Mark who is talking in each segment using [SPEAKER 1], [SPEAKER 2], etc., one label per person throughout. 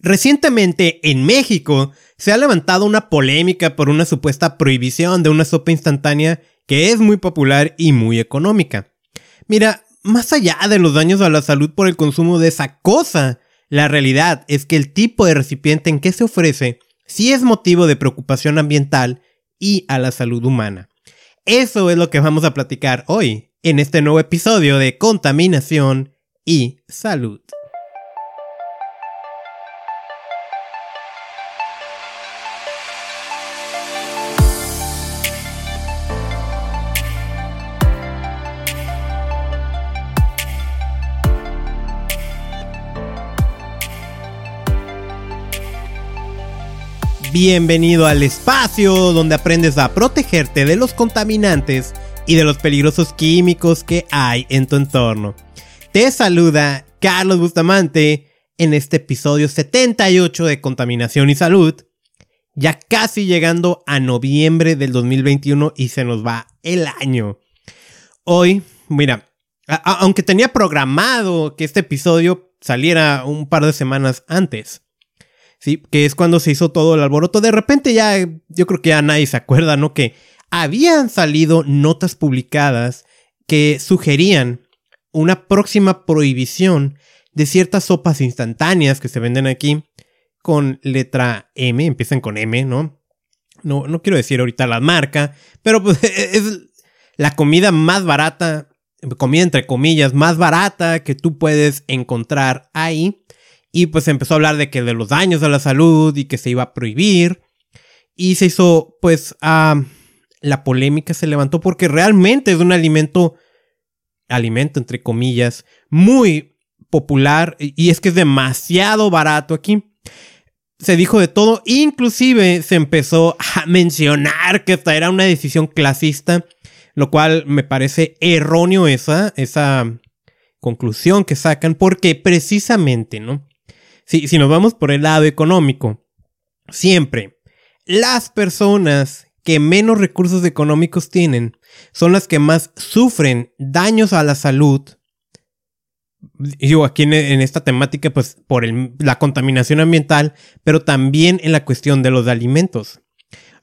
[SPEAKER 1] Recientemente en México se ha levantado una polémica por una supuesta prohibición de una sopa instantánea que es muy popular y muy económica. Mira, más allá de los daños a la salud por el consumo de esa cosa, la realidad es que el tipo de recipiente en que se ofrece sí es motivo de preocupación ambiental y a la salud humana. Eso es lo que vamos a platicar hoy en este nuevo episodio de Contaminación y Salud. Bienvenido al espacio donde aprendes a protegerte de los contaminantes y de los peligrosos químicos que hay en tu entorno. Te saluda Carlos Bustamante en este episodio 78 de Contaminación y Salud, ya casi llegando a noviembre del 2021 y se nos va el año. Hoy, mira, aunque tenía programado que este episodio saliera un par de semanas antes, ¿sí? Que es cuando se hizo todo el alboroto. De repente ya, yo creo que ya nadie se acuerda, ¿no? Que habían salido notas publicadas que sugerían una próxima prohibición de ciertas sopas instantáneas que se venden aquí con letra M, empiezan con M, ¿no? No, no quiero decir ahorita la marca, pero pues es la comida más barata, comida entre comillas, más barata que tú puedes encontrar ahí. Y pues empezó a hablar de que de los daños a la salud y que se iba a prohibir. Y se hizo, pues, la polémica se levantó porque realmente es un alimento, alimento entre comillas, muy popular y es que es demasiado barato aquí. Se dijo de todo, inclusive se empezó a mencionar que esta era una decisión clasista, lo cual me parece erróneo esa, esa conclusión que sacan, porque precisamente, ¿no? Si, nos vamos por el lado económico, siempre las personas que menos recursos económicos tienen son las que más sufren daños a la salud. Digo, aquí en, esta temática, pues por la contaminación ambiental, pero también en la cuestión de los alimentos.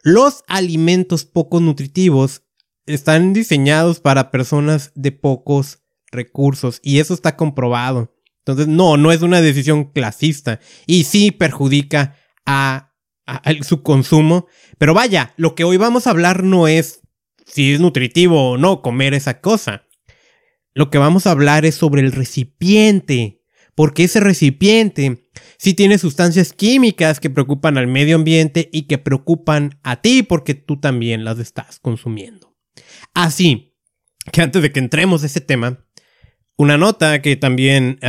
[SPEAKER 1] Los alimentos poco nutritivos están diseñados para personas de pocos recursos y eso está comprobado. Entonces, no, no es una decisión clasista y sí perjudica a, su consumo. Pero vaya, lo que hoy vamos a hablar no es si es nutritivo o no comer esa cosa. Lo que vamos a hablar es sobre el recipiente. Porque ese recipiente sí tiene sustancias químicas que preocupan al medio ambiente y que preocupan a ti porque tú también las estás consumiendo. Así que antes de que entremos a ese tema, una nota que también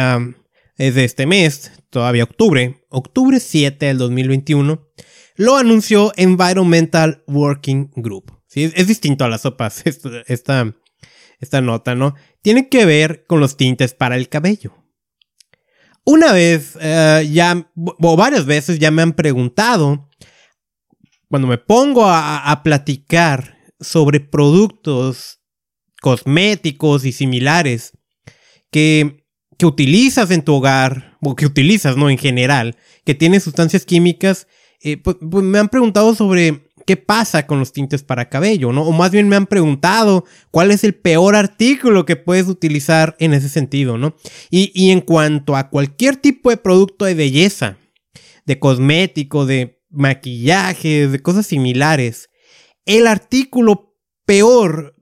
[SPEAKER 1] es de este mes, todavía octubre, octubre 7 del 2021, lo anunció Environmental Working Group. Es, distinto a las sopas, esta, esta, nota, ¿no? Tiene que ver con los tintes para el cabello. Una vez, eh, ya, o varias veces ya me han preguntado, cuando me pongo a platicar sobre productos cosméticos y similares, que, utilizas en tu hogar, o que utilizas, ¿no? En general, que tiene sustancias químicas, eh, pues, pues, me han preguntado sobre qué pasa con los tintes para cabello, ¿no? O más bien me han preguntado cuál es el peor artículo que puedes utilizar en ese sentido, ¿no? Y, y en cuanto a cualquier tipo de producto de belleza, de cosmético, de maquillaje, de cosas similares, el artículo peor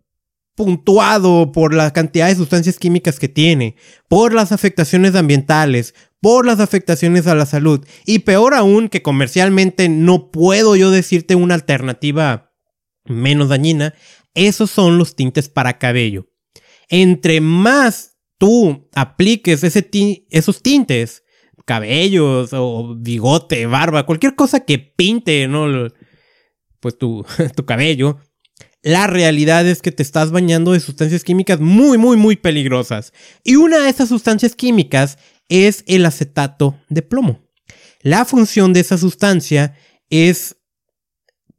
[SPEAKER 1] puntuado por la cantidad de sustancias químicas que tiene, por las afectaciones ambientales, por las afectaciones a la salud y peor aún que comercialmente no puedo yo decirte una alternativa menos dañina, esos son los tintes para cabello. Entre más tú apliques esos tintes, cabellos o bigote, barba, cualquier cosa que pinte. Pues tu cabello, la realidad es que te estás bañando de sustancias químicas muy, muy, muy peligrosas. Y una de esas sustancias químicas es el acetato de plomo. La función de esa sustancia es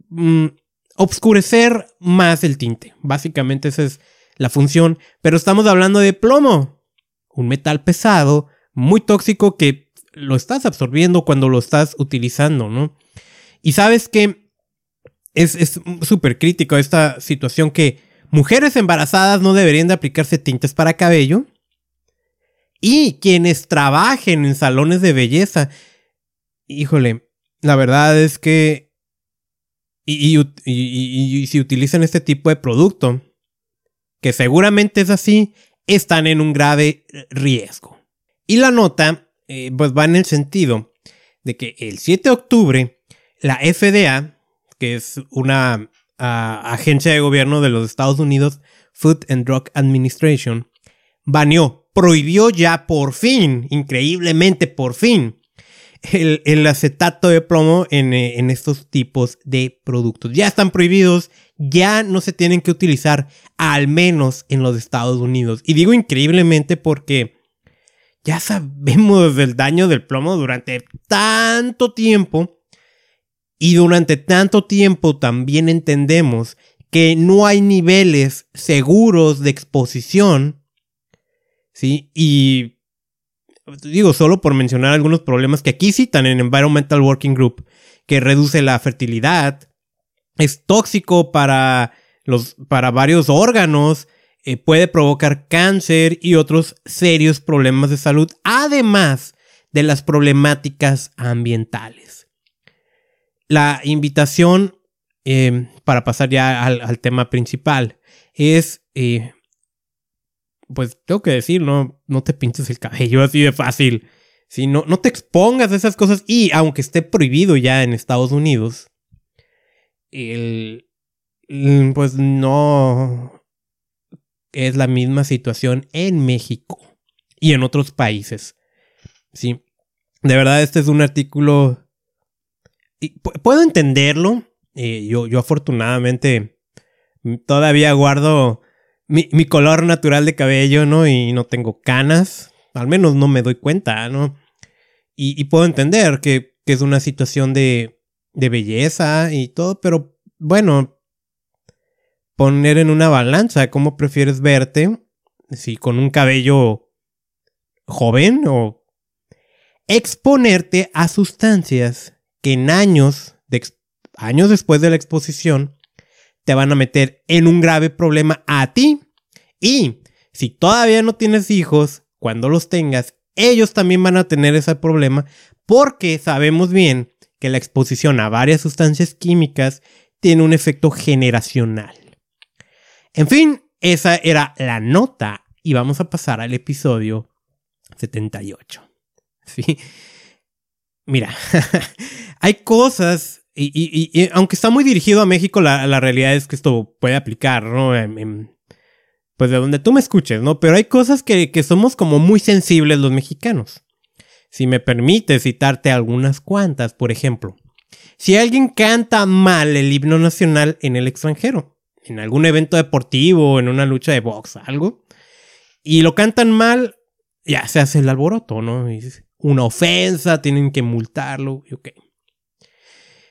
[SPEAKER 1] mm, obscurecer más el tinte. Básicamente esa es la función. Pero estamos hablando de plomo. Un metal pesado, muy tóxico que lo estás absorbiendo cuando lo estás utilizando, ¿no? Y sabes que es súper crítico esta situación que mujeres embarazadas no deberían de aplicarse tintes para cabello. Y quienes trabajen en salones de belleza. Híjole, la verdad es que... Y, y si utilizan este tipo de producto, que seguramente es así, están en un grave riesgo. Y la nota, eh, pues va en el sentido de que el 7 de octubre, la FDA, que es una ah, agencia de gobierno de los Estados Unidos, Food and Drug Administration, baneó, prohibió ya por fin, increíblemente por fin, el, acetato de plomo en, eh, en, estos tipos de productos. Ya están prohibidos, ya no se tienen que utilizar, al menos en los Estados Unidos. Y digo increíblemente porque ya sabemos del daño del plomo durante tanto tiempo. Y durante tanto tiempo también entendemos que no hay niveles seguros de exposición. ¿Sí? Y digo, solo por mencionar algunos problemas que aquí citan en Environmental Working Group, que reduce la fertilidad, es tóxico para, los, para varios órganos, eh, puede provocar cáncer y otros serios problemas de salud, además de las problemáticas ambientales. La invitación, eh, para pasar ya al, tema principal, es, eh, pues tengo que decir, no, no te pintes el cabello así de fácil. Si no, no te expongas a esas cosas y aunque esté prohibido ya en Estados Unidos, el, pues no es la misma situación en México y en otros países. Sí, de verdad este es un artículo... Y puedo entenderlo. Eh, yo, yo afortunadamente todavía guardo mi, color natural de cabello, ¿no? Y no tengo canas. Al menos no me doy cuenta, ¿no? Y, puedo entender que, que, es una situación de, de belleza y todo, pero bueno, poner en una balanza cómo prefieres verte, si con un cabello joven o exponerte a sustancias que en años, de, años después de la exposición te van a meter en un grave problema a ti y si todavía no tienes hijos, cuando los tengas, ellos también van a tener ese problema porque sabemos bien que la exposición a varias sustancias químicas tiene un efecto generacional. En fin, esa era la nota y vamos a pasar al episodio 78. ¿Sí? Mira, hay cosas, y, aunque está muy dirigido a México, la, realidad es que esto puede aplicar, ¿no? pues de donde tú me escuches, ¿no? Pero hay cosas que, somos como muy sensibles los mexicanos. Si me permite citarte algunas cuantas, por ejemplo, si alguien canta mal el himno nacional en el extranjero, en algún evento deportivo, en una lucha de box, algo, y lo cantan mal, ya se hace el alboroto, ¿no? Una ofensa, tienen que multarlo, y ok.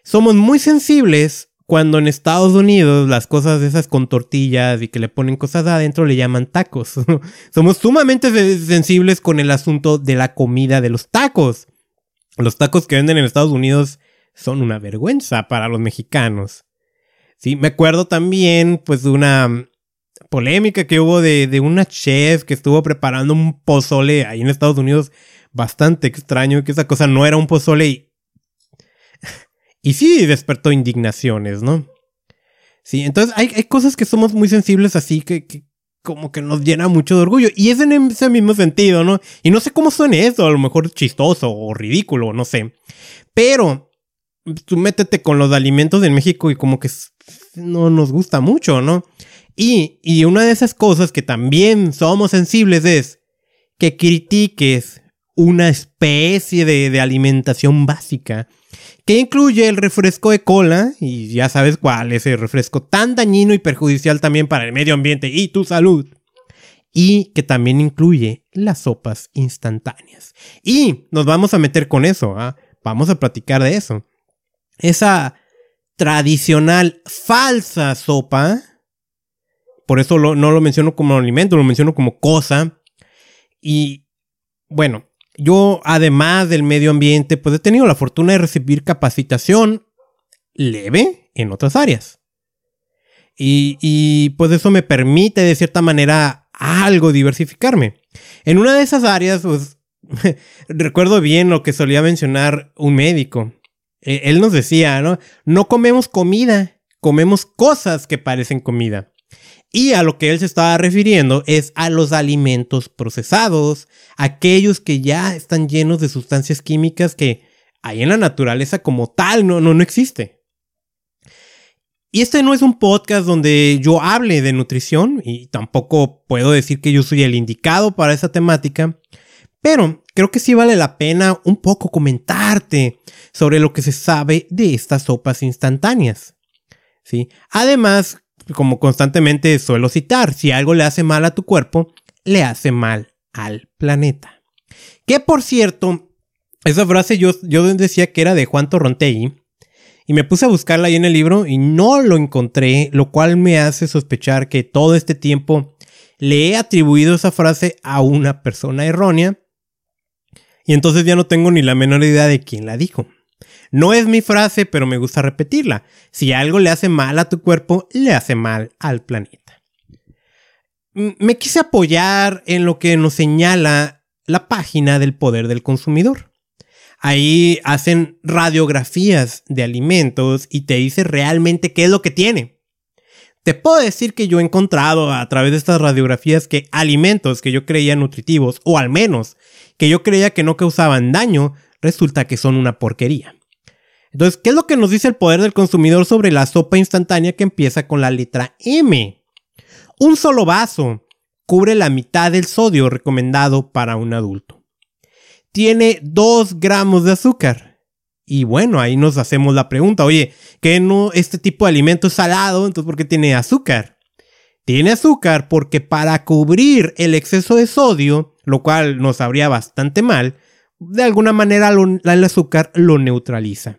[SPEAKER 1] Somos muy sensibles cuando en Estados Unidos las cosas esas con tortillas y que le ponen cosas adentro le llaman tacos. Somos sumamente sensibles con el asunto de la comida de los tacos. Los tacos que venden en Estados Unidos son una vergüenza para los mexicanos. Sí, me acuerdo también, pues, de una polémica que hubo de, de una chef que estuvo preparando un pozole ahí en Estados Unidos bastante extraño, que esa cosa no era un pozole y... y sí despertó indignaciones, ¿no? Sí, entonces hay, cosas que somos muy sensibles así que, como que nos llena mucho de orgullo. Y es en ese mismo sentido, ¿no? Y no sé cómo suene eso, a lo mejor chistoso o ridículo, no sé. Pero tú métete con los alimentos en México y como que no nos gusta mucho, ¿no? Y, y una de esas cosas que también somos sensibles es que critiques una especie de, alimentación básica que incluye el refresco de cola, y ya sabes cuál, ese refresco tan dañino y perjudicial también para el medio ambiente y tu salud, y que también incluye las sopas instantáneas. Y nos vamos a meter con eso, ¿ah? vamos a platicar de eso esa tradicional falsa sopa, por eso no lo menciono como alimento, lo menciono como cosa. Y bueno, yo, además del medio ambiente, pues he tenido la fortuna de recibir capacitación leve en otras áreas. Y, pues eso me permite de cierta manera algo diversificarme. En una de esas áreas, pues recuerdo bien lo que solía mencionar un médico. E, él nos decía, ¿no? No comemos comida, comemos cosas que parecen comida. Y a lo que él se estaba refiriendo es a los alimentos procesados, aquellos que ya están llenos de sustancias químicas que hay en la naturaleza como tal no, no, no existe. Y este no es un podcast donde yo hable de nutrición y tampoco puedo decir que yo soy el indicado para esa temática, pero creo que sí vale la pena un poco comentarte sobre lo que se sabe de estas sopas instantáneas. ¿Sí? Además, como constantemente suelo citar, si algo le hace mal a tu cuerpo, le hace mal al planeta. Que por cierto, esa frase yo, yo decía que era de Juan Torrontegui, y me puse a buscarla ahí en el libro y no lo encontré, lo cual me hace sospechar que todo este tiempo le he atribuido esa frase a una persona errónea. Y entonces ya no tengo ni la menor idea de quién la dijo. No es mi frase, pero me gusta repetirla. Si algo le hace mal a tu cuerpo, le hace mal al planeta. Me quise apoyar en lo que nos señala la página del poder del consumidor. Ahí hacen radiografías de alimentos y te dice realmente qué es lo que tiene. Te puedo decir que yo he encontrado a través de estas radiografías que alimentos que yo creía nutritivos, o al menos que yo creía que no causaban daño, resulta que son una porquería. Entonces, ¿qué es lo que nos dice el poder del consumidor sobre la sopa instantánea que empieza con la letra M? Un solo vaso cubre la mitad del sodio recomendado para un adulto. Tiene 2 gramos de azúcar. Y bueno, ahí nos hacemos la pregunta, oye, ¿qué no este tipo de alimento es salado? Entonces, ¿por qué tiene azúcar? Tiene azúcar porque para cubrir el exceso de sodio, lo cual nos habría bastante mal, de alguna manera el azúcar lo neutraliza.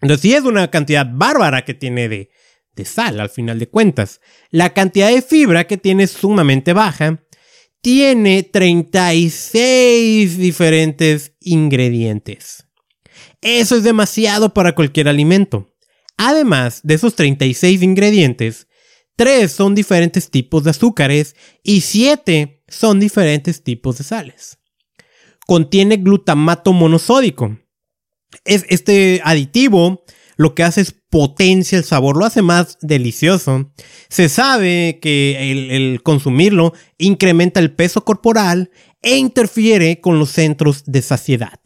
[SPEAKER 1] Entonces sí es una cantidad bárbara que tiene de, de sal al final de cuentas. La cantidad de fibra que tiene es sumamente baja. Tiene 36 diferentes ingredientes. Eso es demasiado para cualquier alimento. Además de esos 36 ingredientes, 3 son diferentes tipos de azúcares y 7 son diferentes tipos de sales. Contiene glutamato monosódico, es este aditivo lo que hace es potencia el sabor, lo hace más delicioso. Se sabe que el, consumirlo incrementa el peso corporal e interfiere con los centros de saciedad.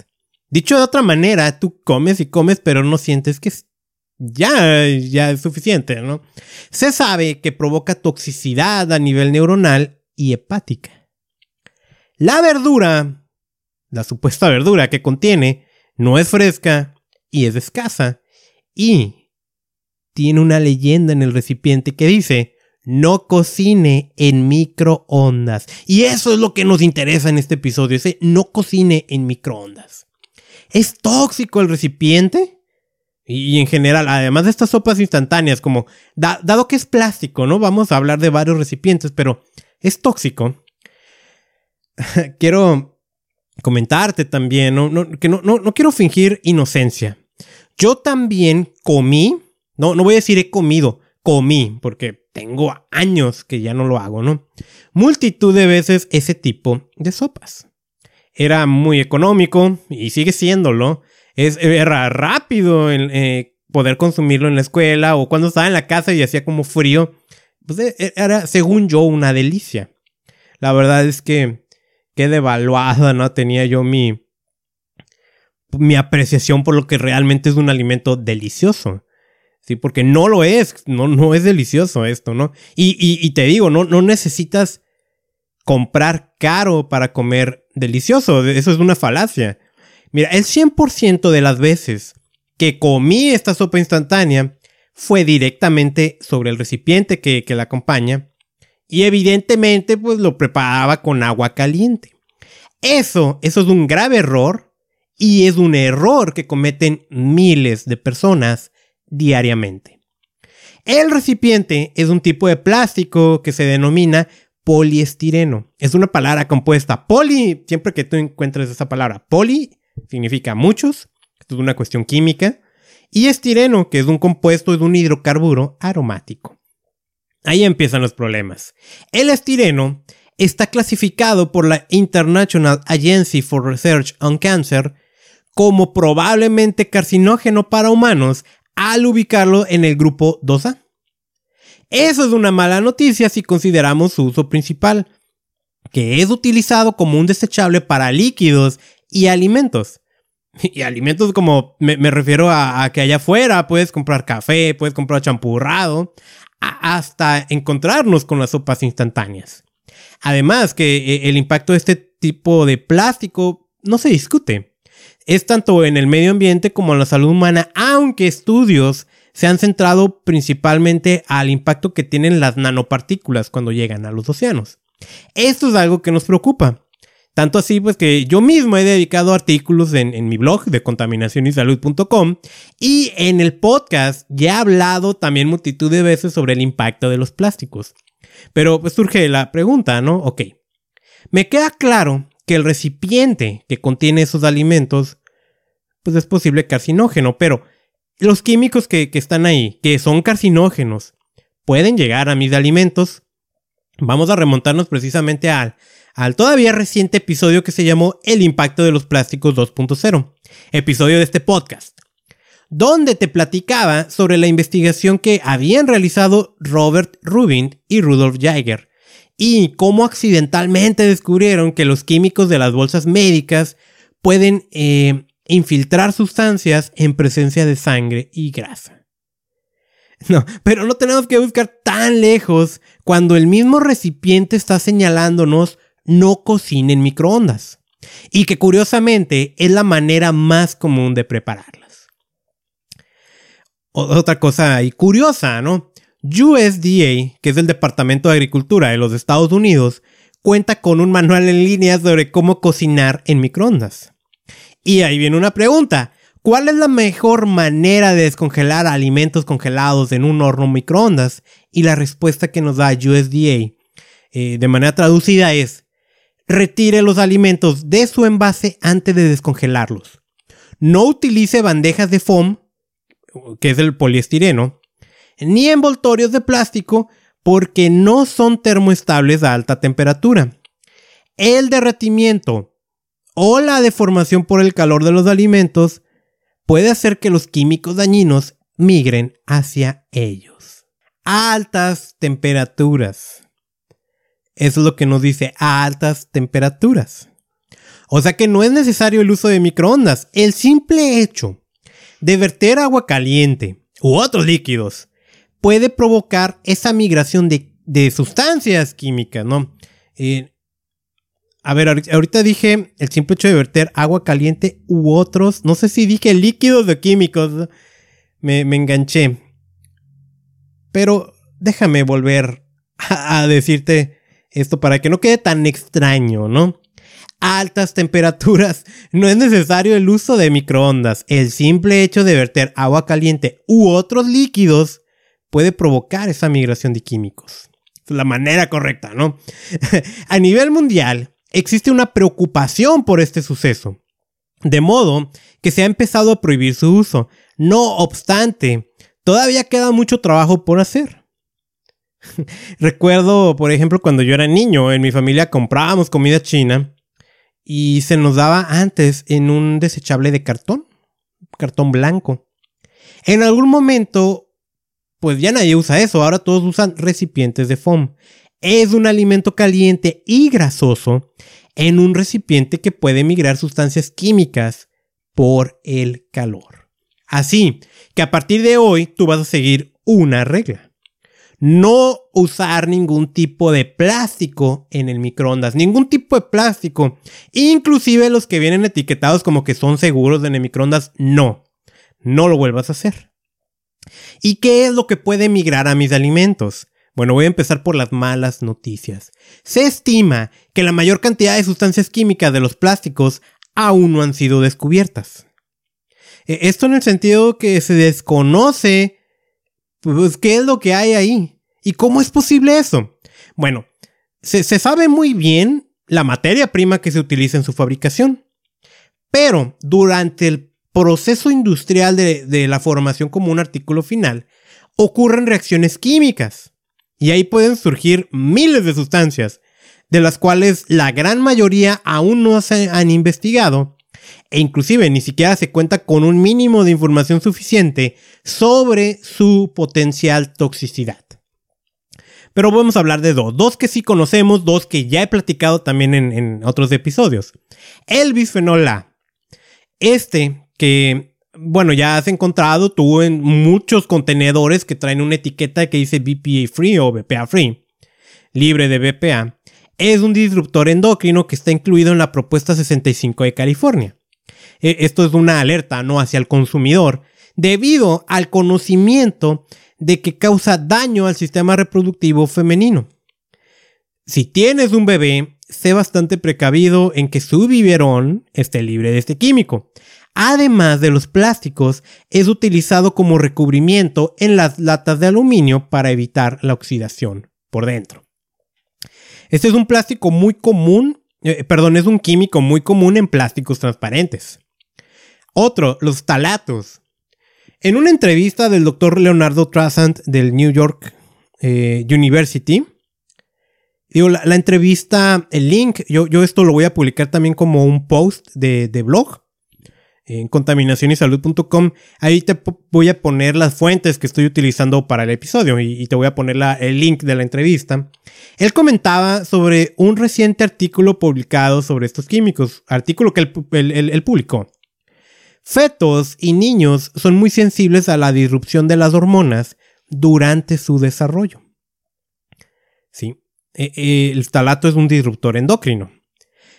[SPEAKER 1] Dicho de otra manera, tú comes y comes, pero no sientes que ya, ya es suficiente, ¿no? Se sabe que provoca toxicidad a nivel neuronal y hepática. La verdura, la supuesta verdura que contiene, no es fresca y es escasa. Y tiene una leyenda en el recipiente que dice, no cocine en microondas. Y eso es lo que nos interesa en este episodio, ese no cocine en microondas. ¿Es tóxico el recipiente? Y en general, además de estas sopas instantáneas, como dado que es plástico, ¿no? Vamos a hablar de varios recipientes, pero es tóxico. Quiero comentarte también, no, que no, no, quiero fingir inocencia. Yo también comí, no, no voy a decir he comido, comí, porque tengo años que ya no lo hago, ¿no? Multitud de veces ese tipo de sopas. Era muy económico y sigue siéndolo. Es, era rápido en, eh, poder consumirlo en la escuela o cuando estaba en la casa y hacía como frío. Pues e, e, era, según yo, una delicia. La verdad es que qué devaluada, ¿no? Tenía yo mi, mi apreciación por lo que realmente es un alimento delicioso. Sí, porque no lo es, no, no es delicioso esto, ¿no? Y, y, te digo, no, no necesitas comprar caro para comer delicioso, eso es una falacia. Mira, el 100% de las veces que comí esta sopa instantánea fue directamente sobre el recipiente que, que la acompaña y evidentemente, pues lo preparaba con agua caliente. Eso, eso es un grave error y es un error que cometen miles de personas diariamente. El recipiente es un tipo de plástico que se denomina poliestireno. Es una palabra compuesta. Poli, siempre que tú encuentres esa palabra, poli significa muchos, esto es una cuestión química, y estireno, que es un compuesto de un hidrocarburo aromático. Ahí empiezan los problemas. El estireno está clasificado por la International Agency for Research on Cancer como probablemente carcinógeno para humanos al ubicarlo en el grupo 2A. Eso es una mala noticia si consideramos su uso principal, que es utilizado como un desechable para líquidos y alimentos. Y alimentos como me, refiero a, que allá afuera puedes comprar café, puedes comprar champurrado, hasta encontrarnos con las sopas instantáneas. Además que eh, el impacto de este tipo de plástico no se discute. Es tanto en el medio ambiente como en la salud humana, aunque estudios se han centrado principalmente al impacto que tienen las nanopartículas cuando llegan a los océanos. Esto es algo que nos preocupa. Tanto así, pues que yo mismo he dedicado artículos en, mi blog de contaminacionysalud.com y en el podcast ya he hablado también multitud de veces sobre el impacto de los plásticos. Pero pues surge la pregunta, ¿no? Ok. Me queda claro que el recipiente que contiene esos alimentos, pues es posible carcinógeno, pero los químicos que, están ahí, que son carcinógenos, pueden llegar a mis alimentos. Vamos a remontarnos precisamente al, al todavía reciente episodio que se llamó El impacto de los plásticos 2.0, episodio de este podcast, donde te platicaba sobre la investigación que habían realizado Robert Rubin y Rudolf Jaeger y cómo accidentalmente descubrieron que los químicos de las bolsas médicas pueden eh, infiltrar sustancias en presencia de sangre y grasa. No, pero no tenemos que buscar tan lejos cuando el mismo recipiente está señalándonos no cocine en microondas. Y que curiosamente es la manera más común de prepararlas. Otra cosa curiosa, ¿no? USDA, que es el Departamento de Agricultura de los Estados Unidos, cuenta con un manual en línea sobre cómo cocinar en microondas. Y ahí viene una pregunta. ¿Cuál es la mejor manera de descongelar alimentos congelados en un horno microondas? Y la respuesta que nos da USDA eh, de manera traducida es, retire los alimentos de su envase antes de descongelarlos. No utilice bandejas de foam, que es el poliestireno, ni envoltorios de plástico porque no son termoestables a alta temperatura. El derretimiento o la deformación por el calor de los alimentos puede hacer que los químicos dañinos migren hacia ellos. Altas temperaturas. Es lo que nos dice altas temperaturas. O sea que no es necesario el uso de microondas. El simple hecho de verter agua caliente u otros líquidos puede provocar esa migración de, sustancias químicas, ¿no? Eh, a ver, ahorita dije el simple hecho de verter agua caliente u otros. No sé si dije líquidos o químicos. Me, enganché. Pero déjame volver a, decirte esto para que no quede tan extraño, ¿no? altas temperaturas, no es necesario el uso de microondas. El simple hecho de verter agua caliente u otros líquidos puede provocar esa migración de químicos. Es la manera correcta, ¿no? a nivel mundial, existe una preocupación por este suceso, de modo que se ha empezado a prohibir su uso. No obstante, todavía queda mucho trabajo por hacer. Recuerdo, por ejemplo, cuando yo era niño, en mi familia comprábamos comida china y se nos daba antes en un desechable de cartón, cartón blanco. En algún momento, pues ya nadie usa eso, ahora todos usan recipientes de foam es un alimento caliente y grasoso en un recipiente que puede migrar sustancias químicas por el calor. Así que a partir de hoy tú vas a seguir una regla. No usar ningún tipo de plástico en el microondas, ningún tipo de plástico, inclusive los que vienen etiquetados como que son seguros en el microondas, no, no lo vuelvas a hacer. ¿Y qué es lo que puede migrar a mis alimentos? Bueno, voy a empezar por las malas noticias. Se estima que la mayor cantidad de sustancias químicas de los plásticos aún no han sido descubiertas. E, esto en el sentido que se desconoce pues, qué es lo que hay ahí y cómo es posible eso. Bueno, se, sabe muy bien la materia prima que se utiliza en su fabricación. Pero durante el proceso industrial de, de, la formación como un artículo final, ocurren reacciones químicas. Y ahí pueden surgir miles de sustancias, de las cuales la gran mayoría aún no se han investigado, e inclusive ni siquiera se cuenta con un mínimo de información suficiente sobre su potencial toxicidad. Pero vamos a hablar de dos. Dos que sí conocemos, dos que ya he platicado también en, otros episodios. El bisfenol A. Este que, bueno, ya has encontrado tú en muchos contenedores que traen una etiqueta que dice BPA free o BPA free, libre de BPA. Es un disruptor endocrino que está incluido en la propuesta 65 de California. E, esto es una alerta, ¿no? Hacia el consumidor, debido al conocimiento de que causa daño al sistema reproductivo femenino. Si tienes un bebé, sé bastante precavido en que su biberón esté libre de este químico. Además de los plásticos, es utilizado como recubrimiento en las latas de aluminio para evitar la oxidación por dentro. Este es un plástico muy común, eh, perdón, es un químico muy común en plásticos transparentes. Otro, los talatos. En una entrevista del doctor Leonardo Trasant del New York eh, University, digo, la, entrevista, el link, yo, yo, esto lo voy a publicar también como un post de, blog en contaminacionysalud.com. Ahí te voy a poner las fuentes que estoy utilizando para el episodio y, te voy a poner el link de la entrevista. Él comentaba sobre un reciente artículo publicado sobre estos químicos, artículo que él publicó. Fetos y niños son muy sensibles a la disrupción de las hormonas durante su desarrollo. ¿Sí? E, e, el talato es un disruptor endocrino.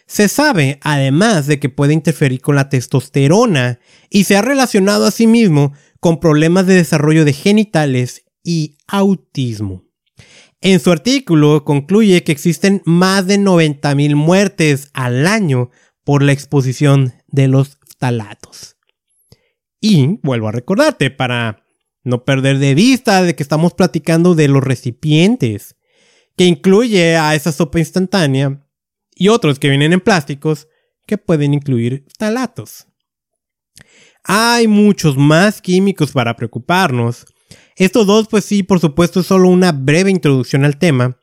[SPEAKER 1] Se sabe, además, de que puede interferir con la testosterona y se ha relacionado a sí mismo con problemas de desarrollo de genitales y autismo. En su artículo concluye que existen más de 90.000 muertes al año por la exposición de los talatos. Y vuelvo a recordarte para no perder de vista de que estamos platicando de los recipientes, que incluye a esa sopa instantánea y otros que vienen en plásticos que pueden incluir talatos. Hay muchos más químicos para preocuparnos. Estos dos, pues sí, por supuesto, es solo una breve introducción al tema.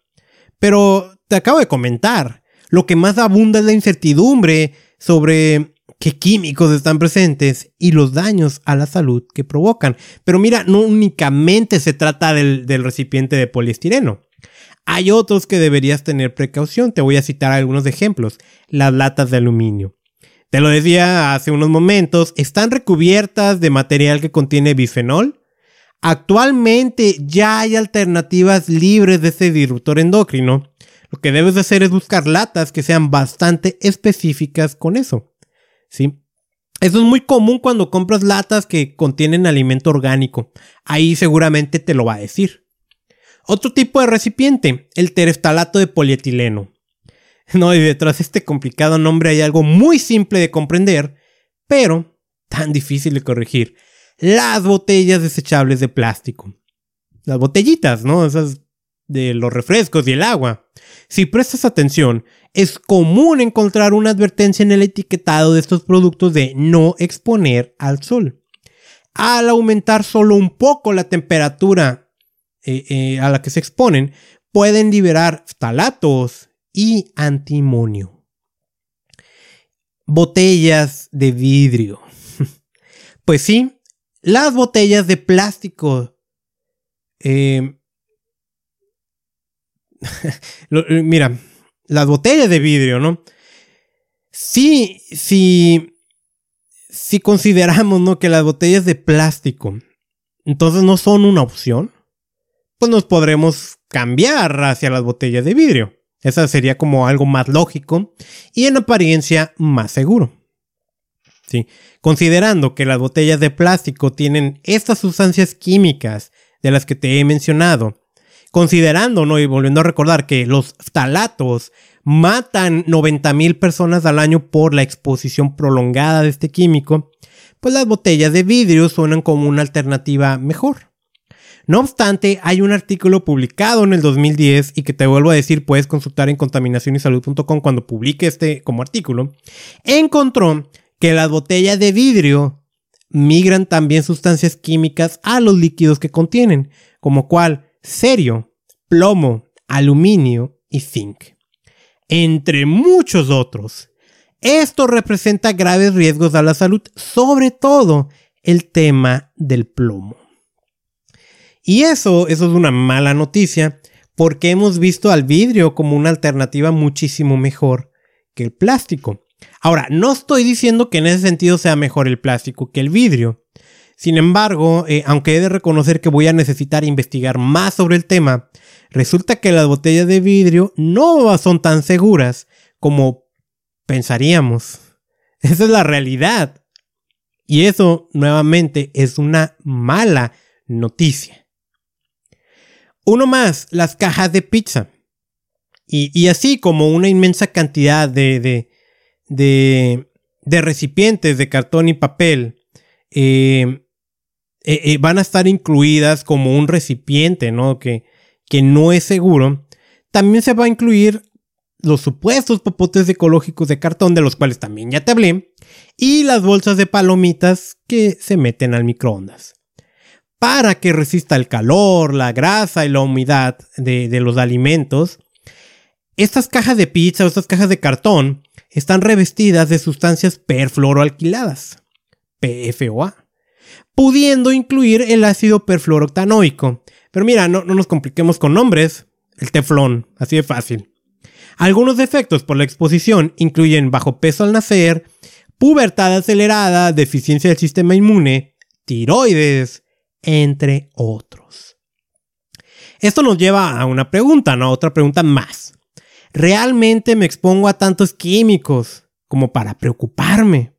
[SPEAKER 1] Pero te acabo de comentar, lo que más abunda es la incertidumbre sobre qué químicos están presentes y los daños a la salud que provocan. Pero mira, no únicamente se trata del, recipiente de poliestireno. Hay otros que deberías tener precaución. Te voy a citar algunos ejemplos. Las latas de aluminio. Te lo decía hace unos momentos, están recubiertas de material que contiene bisfenol. Actualmente ya hay alternativas libres de ese disruptor endocrino. Lo que debes hacer es buscar latas que sean bastante específicas con eso. ¿Sí? Eso es muy común cuando compras latas que contienen alimento orgánico. Ahí seguramente te lo va a decir. Otro tipo de recipiente, el tereftalato de polietileno. No, y detrás de este complicado nombre hay algo muy simple de comprender, pero tan difícil de corregir. Las botellas desechables de plástico. Las botellitas, ¿no? Esas de los refrescos y el agua. Si prestas atención, es común encontrar una advertencia en el etiquetado de estos productos de no exponer al sol. Al aumentar solo un poco la temperatura eh, eh, a la que se exponen, pueden liberar ftalatos y antimonio. Botellas de vidrio. pues sí, las botellas de plástico eh, mira, las botellas de vidrio, ¿no? Sí, sí, si consideramos, ¿no? Que las botellas de plástico, entonces no son una opción, pues nos podremos cambiar hacia las botellas de vidrio. Esa sería como algo más lógico y en apariencia más seguro. Sí, considerando que las botellas de plástico tienen estas sustancias químicas de las que te he mencionado Considerando, ¿no? Y volviendo a recordar que los ftalatos matan 90.000 personas al año por la exposición prolongada de este químico, pues las botellas de vidrio suenan como una alternativa mejor. No obstante, hay un artículo publicado en el 2010 y que te vuelvo a decir, puedes consultar en contaminacionysalud.com cuando publique este como artículo, encontró que las botellas de vidrio migran también sustancias químicas a los líquidos que contienen, como cual cerio, plomo, aluminio y zinc, entre muchos otros. Esto representa graves riesgos a la salud, sobre todo el tema del plomo. Y eso, eso es una mala noticia, porque hemos visto al vidrio como una alternativa muchísimo mejor que el plástico. Ahora, no estoy diciendo que en ese sentido sea mejor el plástico que el vidrio. Sin embargo, eh, aunque he de reconocer que voy a necesitar investigar más sobre el tema, resulta que las botellas de vidrio no son tan seguras como pensaríamos. Esa es la realidad. Y eso, nuevamente, es una mala noticia. Uno más, las cajas de pizza. Y, así como una inmensa cantidad de, de, de, recipientes de cartón y papel eh, eh, eh, van a estar incluidas como un recipiente, ¿no? Que, que no es seguro. También se va a incluir los supuestos popotes ecológicos de cartón, de los cuales también ya te hablé, y las bolsas de palomitas que se meten al microondas. Para que resista el calor, la grasa y la humedad de, los alimentos, estas cajas de pizza o estas cajas de cartón están revestidas de sustancias perfluoroalquiladas, PFOA, pudiendo incluir el ácido perfluoroctanoico. Pero mira, no, no nos compliquemos con nombres, el teflón, así de fácil. Algunos defectos por la exposición incluyen bajo peso al nacer, pubertad acelerada, deficiencia del sistema inmune, tiroides, entre otros. Esto nos lleva a una pregunta, ¿no? Otra pregunta más. ¿Realmente me expongo a tantos químicos como para preocuparme?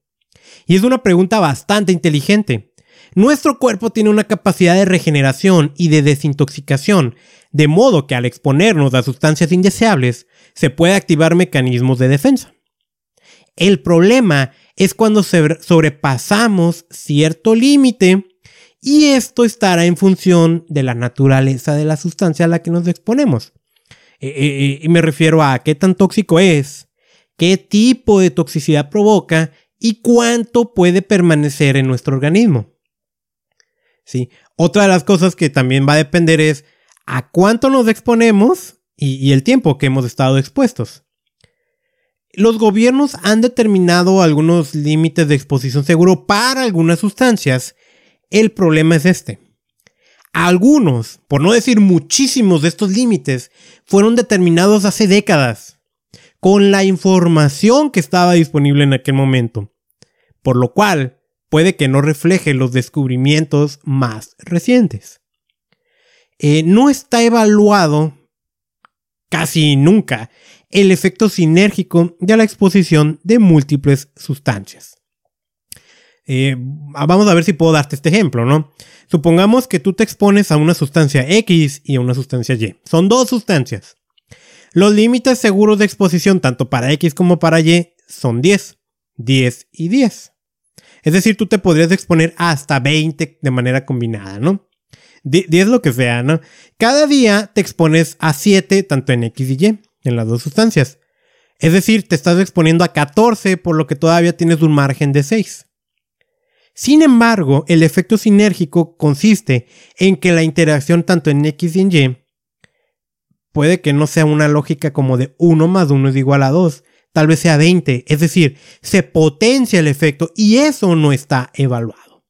[SPEAKER 1] Y es una pregunta bastante inteligente. Nuestro cuerpo tiene una capacidad de regeneración y de desintoxicación, de modo que al exponernos a sustancias indeseables, se puede activar mecanismos de defensa. El problema es cuando sobrepasamos cierto límite y esto estará en función de la naturaleza de la sustancia a la que nos exponemos. Eh, eh, eh, y me refiero a qué tan tóxico es, qué tipo de toxicidad provoca y cuánto puede permanecer en nuestro organismo. Otra de las cosas que también va a depender es a cuánto nos exponemos y el tiempo que hemos estado expuestos. Los gobiernos han determinado algunos límites de exposición seguro para algunas sustancias. El problema es este. Algunos, por no decir muchísimos de estos límites, fueron determinados hace décadas, con la información que estaba disponible en aquel momento, por lo cual puede que no refleje los descubrimientos más recientes. Eh, no está evaluado casi nunca el efecto sinérgico de la exposición de múltiples sustancias. Eh, vamos a ver si puedo darte este ejemplo, ¿no? Supongamos que tú te expones a una sustancia X y a una sustancia Y. Son dos sustancias. Los límites seguros de exposición tanto para X como para Y son 10. 10 y 10. Es decir, tú te podrías exponer hasta 20 de manera combinada, ¿no? 10 lo que sea, ¿no? Cada día te expones a 7 tanto en X y Y en las dos sustancias. Es decir, te estás exponiendo a 14 por lo que todavía tienes un margen de 6. Sin embargo, el efecto sinérgico consiste en que la interacción tanto en X y en Y puede que no sea una lógica como de 1 más 1 es igual a 2, tal vez sea 20, es decir, se potencia el efecto y eso no está evaluado.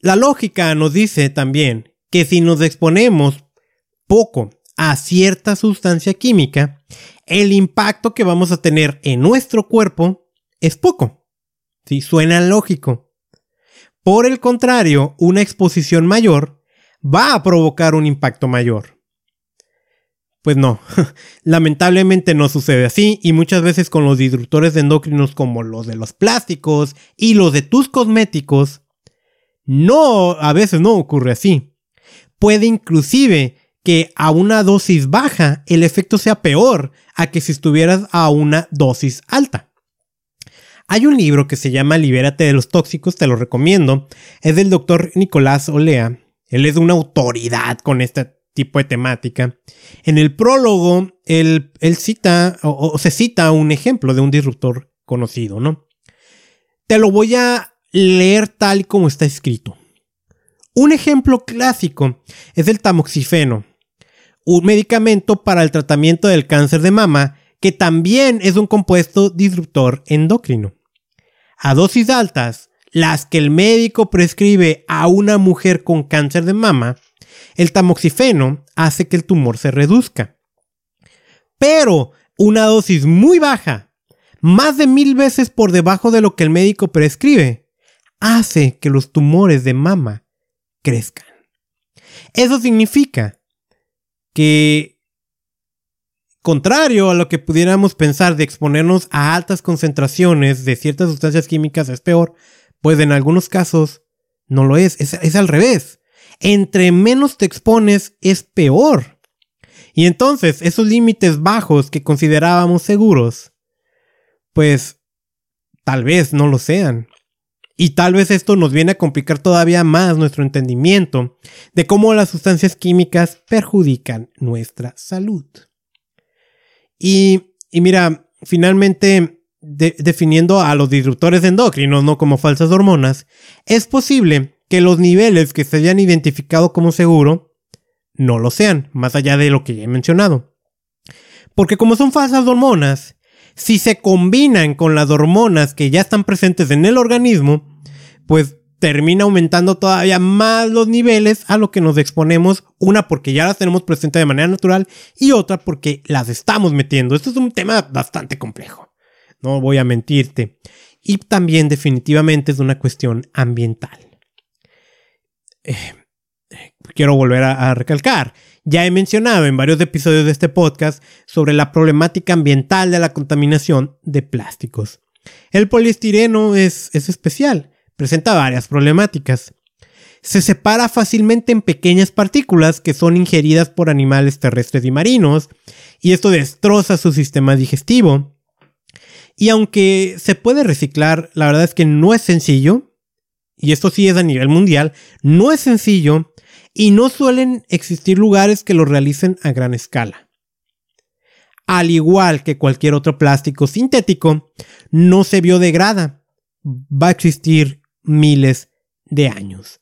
[SPEAKER 1] La lógica nos dice también que si nos exponemos poco a cierta sustancia química, el impacto que vamos a tener en nuestro cuerpo es poco. Si Suena lógico. Por el contrario, una exposición mayor va a provocar un impacto mayor. Pues no, lamentablemente no sucede así y muchas veces con los disruptores endocrinos como los de los plásticos y los de tus cosméticos, no, a veces no ocurre así. Puede inclusive que a una dosis baja el efecto sea peor a que si estuvieras a una dosis alta. Hay un libro que se llama Libérate de los tóxicos, te lo recomiendo. Es del doctor Nicolás Olea. Él es una autoridad con este tipo de temática. En el prólogo, él, cita o, se cita un ejemplo de un disruptor conocido, ¿no? Te lo voy a leer tal como está escrito. Un ejemplo clásico es el tamoxifeno, un medicamento para el tratamiento del cáncer de mama que también es un compuesto disruptor endocrino. A dosis altas, las que el médico prescribe a una mujer con cáncer de mama, el tamoxifeno hace que el tumor se reduzca. Pero una dosis muy baja, más de mil veces por debajo de lo que el médico prescribe, hace que los tumores de mama crezcan. Eso significa que, contrario a lo que pudiéramos pensar de exponernos a altas concentraciones de ciertas sustancias químicas es peor, pues en algunos casos no lo es, es, es al revés entre menos te expones es peor. Y entonces esos límites bajos que considerábamos seguros, pues tal vez no lo sean. Y tal vez esto nos viene a complicar todavía más nuestro entendimiento de cómo las sustancias químicas perjudican nuestra salud. Y, mira, finalmente, definiendo a los disruptores endocrinos, no como falsas hormonas, es posible que los niveles que se hayan identificado como seguro no lo sean, más allá de lo que ya he mencionado. Porque como son falsas hormonas, si se combinan con las hormonas que ya están presentes en el organismo, pues termina aumentando todavía más los niveles a lo que nos exponemos, una porque ya las tenemos presentes de manera natural y otra porque las estamos metiendo. Esto es un tema bastante complejo, no voy a mentirte. Y también definitivamente es una cuestión ambiental. Eh, quiero volver a, recalcar. Ya he mencionado en varios episodios de este podcast sobre la problemática ambiental de la contaminación de plásticos. El poliestireno es, es especial, presenta varias problemáticas. Se separa fácilmente en pequeñas partículas que son ingeridas por animales terrestres y marinos, y esto destroza su sistema digestivo. Y aunque se puede reciclar, la verdad es que no es sencillo, y esto sí es a nivel mundial, no es sencillo y no suelen existir lugares que lo realicen a gran escala. Al igual que cualquier otro plástico sintético, no se biodegrada. Va a existir miles de años.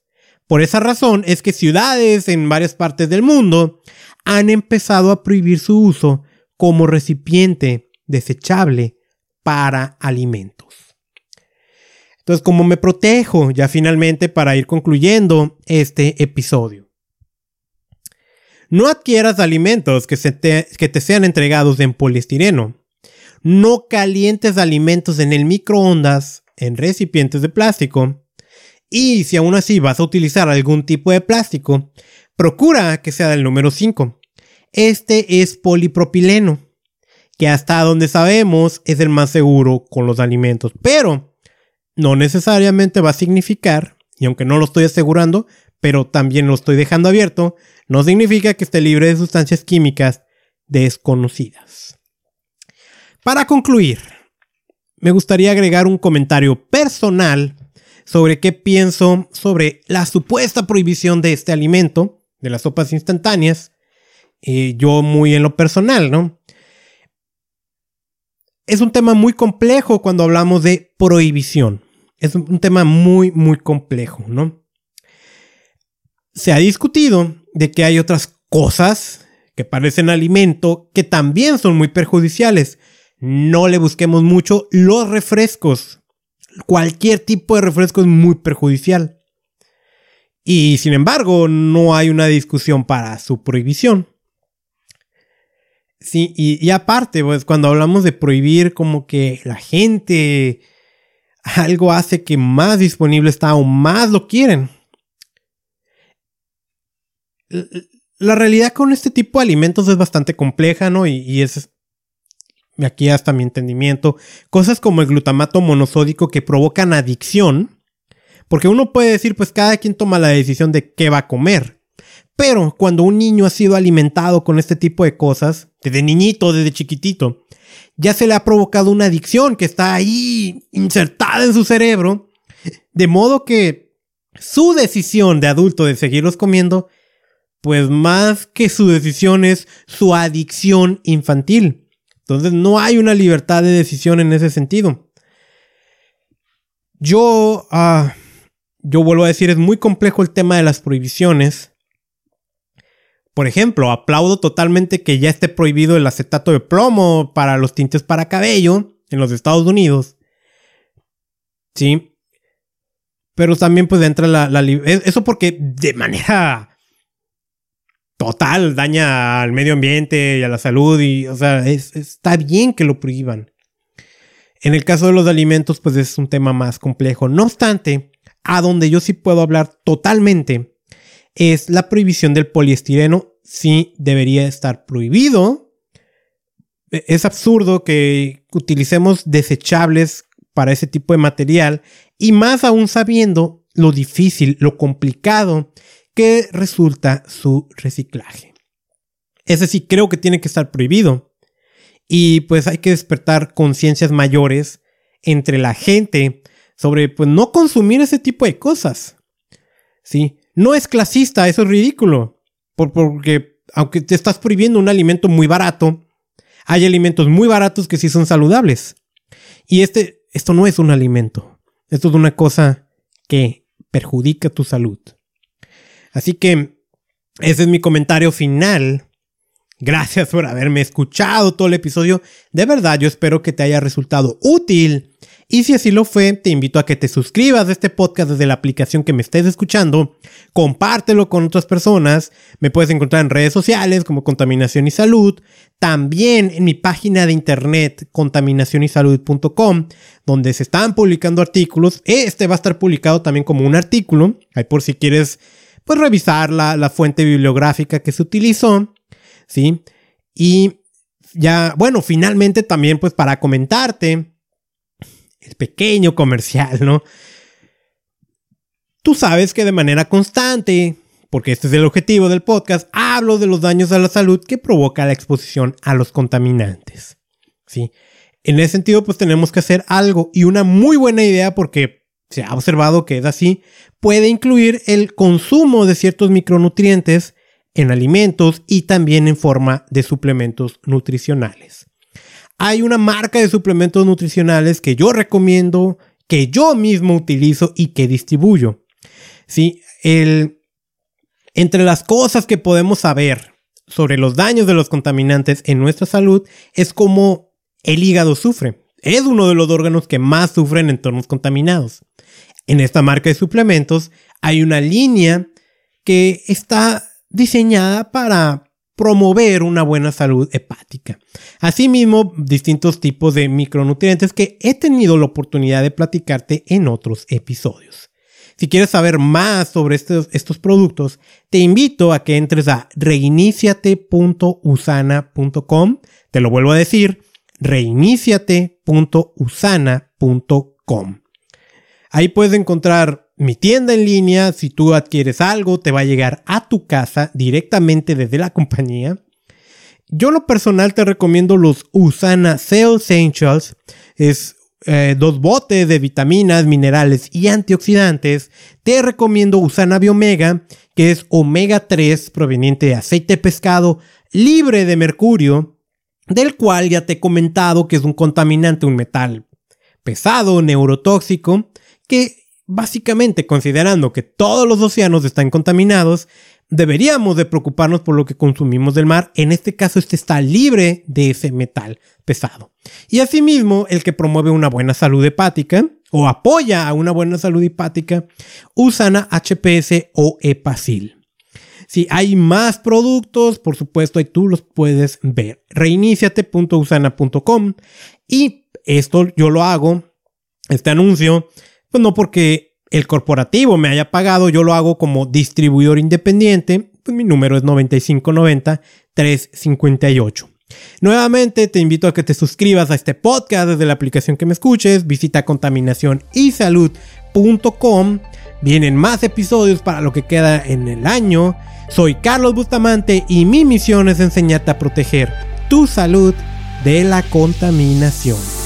[SPEAKER 1] Por esa razón es que ciudades en varias partes del mundo han empezado a prohibir su uso como recipiente desechable para alimentos. Entonces, ¿cómo me protejo ya finalmente para ir concluyendo este episodio? No adquieras alimentos que, te, que te sean entregados en poliestireno. No calientes alimentos en el microondas en recipientes de plástico. Y si aún así vas a utilizar algún tipo de plástico, procura que sea del número 5. Este es polipropileno, que hasta donde sabemos es el más seguro con los alimentos. Pero no necesariamente va a significar, y aunque no lo estoy asegurando, pero también lo estoy dejando abierto, no significa que esté libre de sustancias químicas desconocidas. Para concluir, me gustaría agregar un comentario personal sobre qué pienso sobre la supuesta prohibición de este alimento, de las sopas instantáneas, eh, yo muy en lo personal, ¿no? Es un tema muy complejo cuando hablamos de prohibición es un tema muy, muy complejo, ¿no? Se ha discutido de que hay otras cosas que parecen alimento que también son muy perjudiciales. No le busquemos mucho los refrescos. Cualquier tipo de refresco es muy perjudicial. Y sin embargo, no hay una discusión para su prohibición. Sí, y, y aparte, pues cuando hablamos de prohibir, como que la gente algo hace que más disponible está o más lo quieren. La realidad con este tipo de alimentos es bastante compleja, ¿no? Y, y es aquí hasta mi entendimiento, cosas como el glutamato monosódico que provocan adicción, porque uno puede decir, pues cada quien toma la decisión de qué va a comer. Pero cuando un niño ha sido alimentado con este tipo de cosas, desde niñito, desde chiquitito, ya se le ha provocado una adicción que está ahí insertada en su cerebro, de modo que su decisión de adulto de seguirlos comiendo, pues más que su decisión es su adicción infantil. Entonces no hay una libertad de decisión en ese sentido. Yo, ah, yo vuelvo a decir, es muy complejo el tema de las prohibiciones. Por ejemplo, aplaudo totalmente que ya esté prohibido el acetato de plomo para los tintes para cabello en los Estados Unidos. Sí. Pero también pues entra la, la eso porque de manera total daña al medio ambiente y a la salud y, o sea, está bien que lo prohíban. En el caso de los alimentos, pues es un tema más complejo. No obstante, a donde yo sí puedo hablar totalmente es la prohibición del poliestireno. Sí debería estar prohibido. E, es absurdo que utilicemos desechables para ese tipo de material y más aún sabiendo lo difícil, lo complicado que resulta su reciclaje. Ese sí creo que tiene que estar prohibido. Y pues hay que despertar conciencias mayores entre la gente sobre pues no consumir ese tipo de cosas. ¿Sí? No es clasista, eso es ridículo. porque aunque te estás prohibiendo un alimento muy barato, hay alimentos muy baratos que sí son saludables. Y este, esto no es un alimento. Esto es una cosa que perjudica tu salud. Así que ese es mi comentario final. Gracias por haberme escuchado todo el episodio. De verdad, yo espero que te haya resultado útil. Y si así lo fue, te invito a que te suscribas a este podcast desde la aplicación que me estés escuchando. Compártelo con otras personas. Me puedes encontrar en redes sociales como Contaminación y Salud. También en mi página de internet contaminacionysalud.com, donde se están publicando artículos. Este va a estar publicado también como un artículo. Ahí por si quieres pues revisar la, la fuente bibliográfica que se utilizó, ¿sí? Y ya, bueno, finalmente también pues para comentarte pequeño comercial, ¿no? Tú sabes que de manera constante, porque este es el objetivo del podcast, hablo de los daños a la salud que provoca la exposición a los contaminantes. ¿Sí? En ese sentido, pues tenemos que hacer algo y una muy buena idea porque se ha observado que es así, puede incluir el consumo de ciertos micronutrientes en alimentos y también en forma de suplementos nutricionales. Hay una marca de suplementos nutricionales que yo recomiendo, que yo mismo utilizo y que distribuyo. Sí, entre las cosas que podemos saber sobre los daños de los contaminantes en nuestra salud es cómo el hígado sufre. Es uno de los órganos que más sufren en entornos contaminados. En esta marca de suplementos hay una línea que está diseñada para promover una buena salud hepática. Asimismo, distintos tipos de micronutrientes que he tenido la oportunidad de platicarte en otros episodios. Si quieres saber más sobre estos, estos productos, te invito a que entres a reiniciate.usana.com. Te lo vuelvo a decir, reiniciate.usana.com. Ahí puedes encontrar mi tienda en línea. Si tú adquieres algo, te va a llegar a tu casa directamente desde la compañía. Yo lo personal te recomiendo los Usana Cell Essentials. Es eh, dos botes de vitaminas, minerales y antioxidantes. Te recomiendo Usana Biomega, que es omega 3 proveniente de aceite pescado libre de mercurio, del cual ya te he comentado que es un contaminante, un metal pesado, neurotóxico, que básicamente considerando que todos los océanos están contaminados, deberíamos de preocuparnos por lo que consumimos del mar. En este caso, este está libre de ese metal pesado. Y asimismo, el que promueve una buena salud hepática o apoya a una buena salud hepática, Usana HPS o Epacil. Si hay más productos, por supuesto, ahí tú los puedes ver. Reiniciate.usana.com y esto yo lo hago, este anuncio, pues no porque el corporativo me haya pagado, yo lo hago como distribuidor independiente. Pues mi número es 9590-358. Nuevamente te invito a que te suscribas a este podcast desde la aplicación que me escuches. Visita contaminacionysalud.com. Vienen más episodios para lo que queda en el año. Soy Carlos Bustamante y mi misión es enseñarte a proteger tu salud de la contaminación.